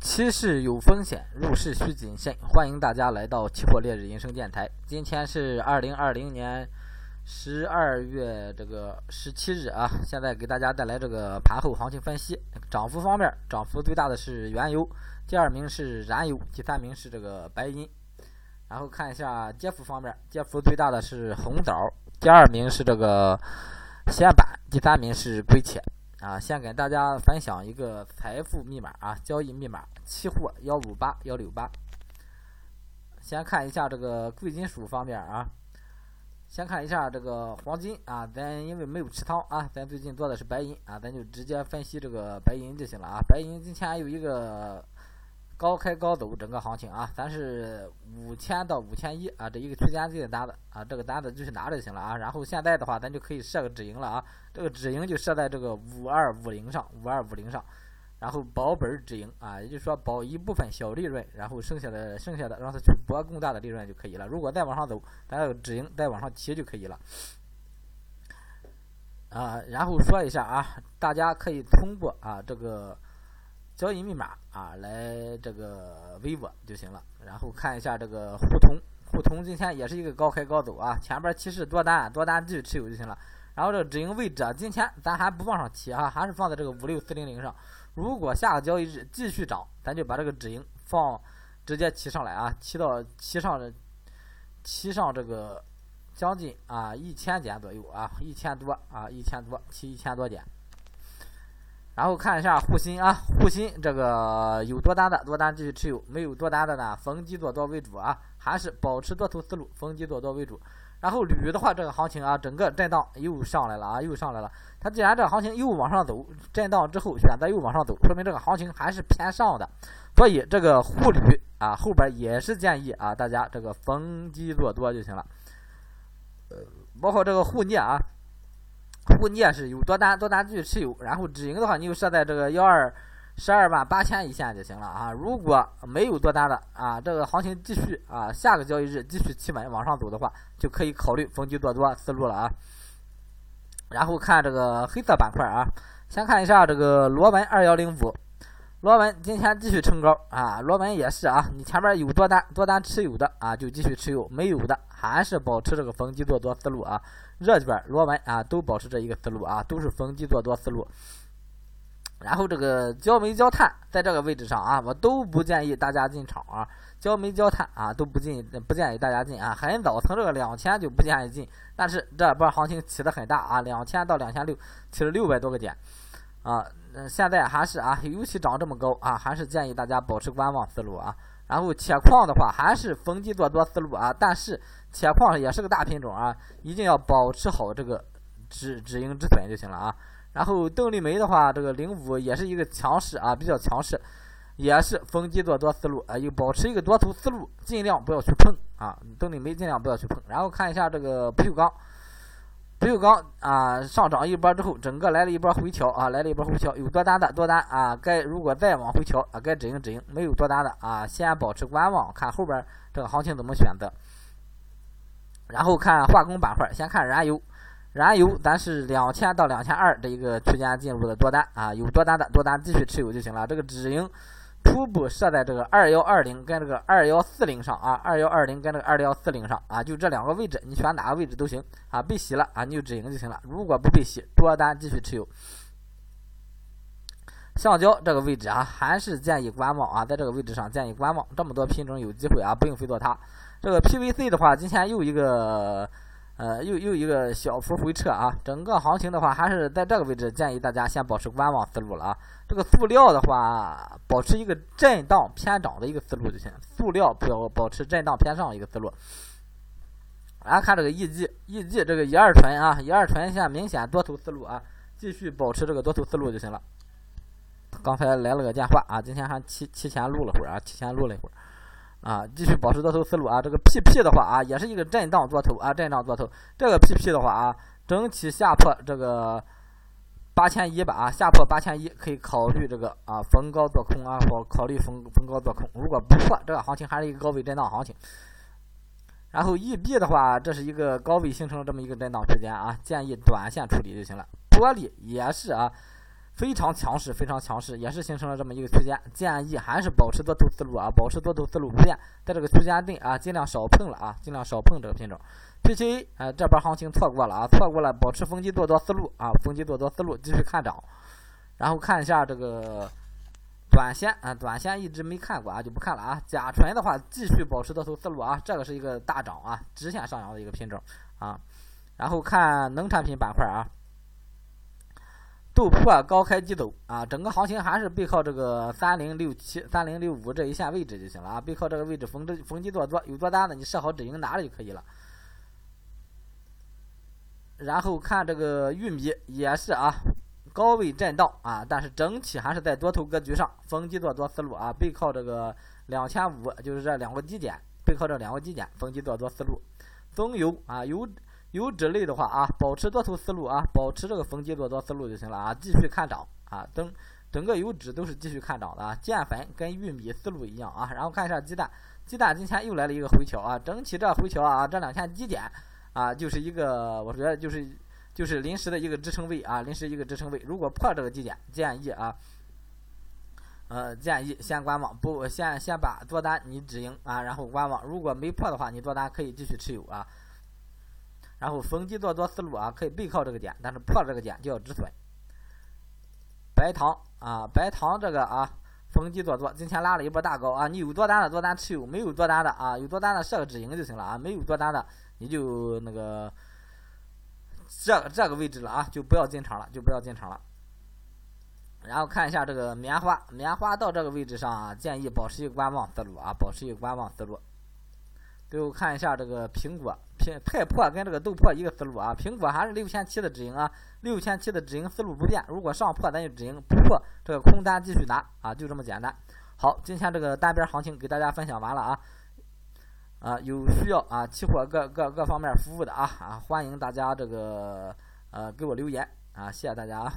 期市有风险，入市需谨慎。欢迎大家来到期货烈日人生电台。今天是二零二零年十二月这个十七日啊，现在给大家带来这个盘后行情分析。涨幅方面，涨幅最大的是原油，第二名是燃油，第三名是这个白银。然后看一下跌幅方面，跌幅最大的是红枣，第二名是这个鲜板，第三名是硅铁。啊，先给大家分享一个财富密码啊，交易密码：期货幺五八幺六八。先看一下这个贵金属方面啊，先看一下这个黄金啊，咱因为没有持仓啊，咱最近做的是白银啊，咱就直接分析这个白银就行了啊。白银今天有一个。高开高走，整个行情啊，咱是五千到五千一啊，这一个区间内的单子啊，这个单子就去拿着就行了啊。然后现在的话，咱就可以设个止盈了啊，这个止盈就设在这个五二五零上，五二五零上，然后保本止盈啊，也就是说保一部分小利润，然后剩下的剩下的让它去博更大的利润就可以了。如果再往上走，咱这个止盈再往上提就可以了。啊，然后说一下啊，大家可以通过啊这个。交易密码啊，来这个 vivo 就行了。然后看一下这个沪通，沪通今天也是一个高开高走啊，前边其实多单，多单继续持有就行了。然后这个止盈位置啊，今天咱还不往上提啊，还是放在这个五六四零零上。如果下个交易日继续涨，咱就把这个止盈放直接提上来啊，提到提上的提上这个将近啊一千点左右啊，一千多啊，一千多提一千多点。然后看一下沪锌啊，沪锌这个有多单的多单继续持有，没有多单的呢，逢低做多为主啊，还是保持多头思路，逢低做多为主。然后铝的话，这个行情啊，整个震荡又上来了啊，又上来了。它既然这个行情又往上走，震荡之后选择又往上走，说明这个行情还是偏上的。所以这个沪铝啊，后边也是建议啊，大家这个逢低做多就行了。呃，包括这个沪镍啊。如果你也是有多单，多单继续持有，然后止盈的话，你就设在这个幺二十二万八千一线就行了啊。如果没有多单的啊，这个行情继续啊，下个交易日继续企稳往上走的话，就可以考虑逢低做多思路了啊。然后看这个黑色板块啊，先看一下这个螺纹二幺零五。螺纹今天继续冲高啊，螺纹也是啊，你前面有多单多单持有的啊，就继续持有；没有的还是保持这个逢低做多思路啊。热卷螺纹啊，都保持这一个思路啊，都是逢低做多思路。然后这个焦煤焦炭在这个位置上啊，我都不建议大家进场啊。焦煤焦炭啊，都不进不建议大家进啊。很早从这个两千就不建议进，但是这波行情起的很大啊，两千到两千六起了六百多个点啊。嗯，现在还是啊，尤其涨这么高啊，还是建议大家保持观望思路啊。然后铁矿的话，还是逢低做多思路啊。但是铁矿也是个大品种啊，一定要保持好这个止止盈止损就行了啊。然后动力煤的话，这个零五也是一个强势啊，比较强势，也是逢低做多思路啊，又保持一个多头思路，尽量不要去碰啊。动力煤尽量不要去碰。然后看一下这个不锈钢。不锈钢啊，上涨一波之后，整个来了一波回调啊，来了一波回调，有多单的多单啊，该如果再往回调啊，该止盈止盈，没有多单的啊，先保持观望，看后边这个行情怎么选择。然后看化工板块，先看燃油，燃油咱是两千到两千二这一个区间进入的多单啊，有多单的多单继续持有就行了，这个止盈。初步设在这个二幺二零跟这个二幺四零上啊，二幺二零跟这个二幺四零上啊，就这两个位置，你选哪个位置都行啊。被洗了啊，你就止盈就行了。如果不被洗，多单继续持有。橡胶这个位置啊，还是建议观望啊，在这个位置上建议观望。这么多品种有机会啊，不用非做它。这个 PVC 的话，今天又一个。呃，又又一个小幅回撤啊，整个行情的话还是在这个位置，建议大家先保持观望思路了啊。这个塑料的话，保持一个震荡偏涨的一个思路就行，塑料表保持震荡偏上一个思路。然后看这个 EG，EG 这个乙二醇啊，乙二醇现在明显多头思路啊，继续保持这个多头思路就行了。刚才来了个电话啊，今天还提提前录了会儿啊，提前录了一会儿。啊，继续保持多头思路啊！这个 PP 的话啊，也是一个震荡多头啊，震荡多头。这个 PP 的话啊，整体下破这个八千一吧啊，下破八千一可以考虑这个啊逢高做空啊，或考虑逢逢高做空。如果不破，这个行情还是一个高位震荡行情。然后 EB 的话，这是一个高位形成这么一个震荡区间啊，建议短线处理就行了。玻璃也是啊。非常强势，非常强势，也是形成了这么一个区间，建议还是保持多头思路啊，保持多头思路不变，在这个区间内啊，尽量少碰了啊，尽量少碰这个品种。PCA 啊，这波行情错过了啊，错过了，保持逢低做多思路啊，逢低做多思路，继续看涨。然后看一下这个短线啊，短线一直没看过啊，就不看了啊。甲醇的话，继续保持多头思路啊，这个是一个大涨啊，直线上扬的一个品种啊。然后看农产品板块啊。豆粕高开低走啊，整个行情还是背靠这个三零六七、三零六五这一线位置就行了啊，背靠这个位置逢低逢低做多，有多单的你设好止盈拿着就可以了。然后看这个玉米也是啊，高位震荡啊，但是整体还是在多头格局上，逢低做多思路啊，背靠这个两千五，就是这两个低点，背靠这两个低点，逢低做多思路。棕油啊，油。油脂类的话啊，保持多头思路啊，保持这个逢低做多思路就行了啊，继续看涨啊，整整个油脂都是继续看涨的啊，淀粉跟玉米思路一样啊，然后看一下鸡蛋，鸡蛋今天又来了一个回调啊，整体这回调啊，这两天低点啊，就是一个我觉得就是就是临时的一个支撑位啊，临时一个支撑位，如果破这个低点，建议啊，呃建议先观望，不先先把做单你止盈啊，然后观望，如果没破的话，你做单可以继续持有啊。然后逢低做多思路啊，可以背靠这个点，但是破了这个点就要止损。白糖啊，白糖这个啊，逢低做多，今天拉了一波大高啊，你有多单的多单持有，没有多单的啊，有多单的设个止盈就行了啊，没有多单的你就那个这这个位置了啊，就不要进场了，就不要进场了。然后看一下这个棉花，棉花到这个位置上啊，建议保持一个观望思路啊，保持一个观望思路。最后看一下这个苹果，苹太破跟这个豆粕一个思路啊，苹果还是六千七的止盈啊，六千七的止盈思路不变，如果上破咱就止盈，不破这个空单继续拿啊，就这么简单。好，今天这个单边行情给大家分享完了啊，啊有需要啊期货各各各方面服务的啊啊，欢迎大家这个呃给我留言啊，谢谢大家啊。